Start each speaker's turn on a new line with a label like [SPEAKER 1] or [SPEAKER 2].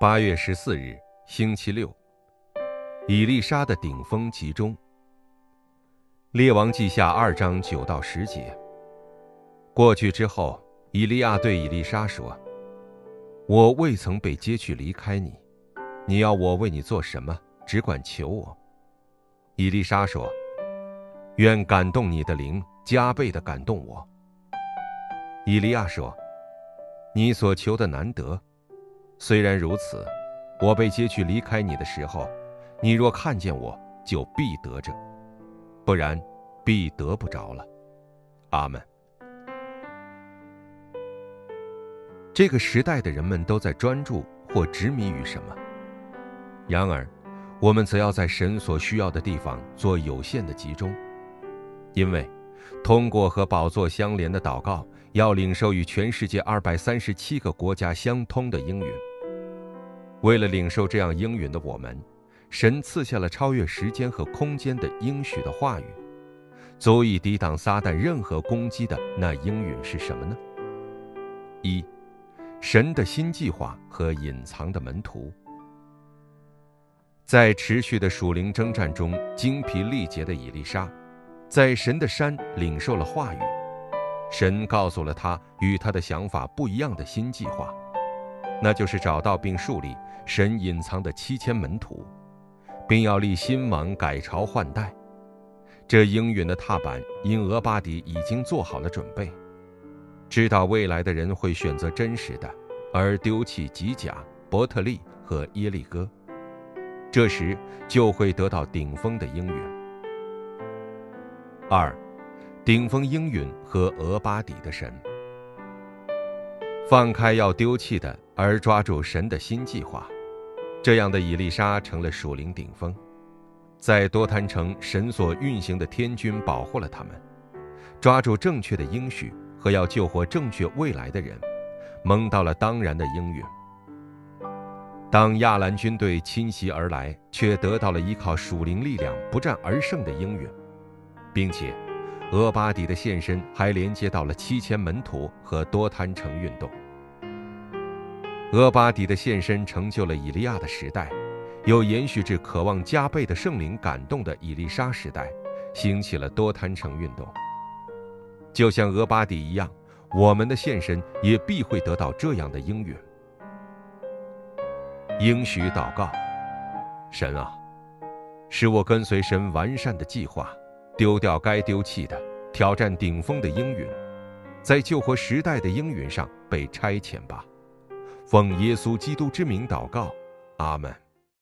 [SPEAKER 1] 八月十四日，星期六。以利沙的顶峰集中。列王记下二章九到十节。过去之后，以利亚对以利沙说：“我未曾被接去离开你，你要我为你做什么？只管求我。”以利沙说：“愿感动你的灵加倍的感动我。”以利亚说：“你所求的难得，虽然如此，我被接去离开你的时候。”你若看见我，就必得着；不然，必得不着了。阿门。这个时代的人们都在专注或执迷于什么？然而，我们则要在神所需要的地方做有限的集中，因为通过和宝座相连的祷告，要领受与全世界二百三十七个国家相通的应允。为了领受这样应允的我们。神赐下了超越时间和空间的应许的话语，足以抵挡撒旦任何攻击的那应允是什么呢？一，神的新计划和隐藏的门徒。在持续的属灵征战中精疲力竭的以丽莎，在神的山领受了话语，神告诉了他与他的想法不一样的新计划，那就是找到并树立神隐藏的七千门徒。并要立新王改朝换代，这应允的踏板因俄巴底已经做好了准备，知道未来的人会选择真实的，而丢弃吉甲、伯特利和耶利哥，这时就会得到顶峰的应允。二，顶峰应允和俄巴底的神，放开要丢弃的，而抓住神的新计划。这样的以利沙成了属灵顶峰，在多滩城，神所运行的天军保护了他们，抓住正确的应许和要救活正确未来的人，蒙到了当然的应允。当亚兰军队侵袭而来，却得到了依靠属灵力量不战而胜的应允，并且，俄巴底的现身还连接到了七千门徒和多滩城运动。俄巴底的现身成就了以利亚的时代，又延续至渴望加倍的圣灵感动的以利沙时代，兴起了多摊城运动。就像俄巴底一样，我们的现身也必会得到这样的应允。应许祷告：神啊，使我跟随神完善的计划，丢掉该丢弃的，挑战顶峰的应允，在救活时代的应允上被差遣吧。奉耶稣基督之名祷告，阿门。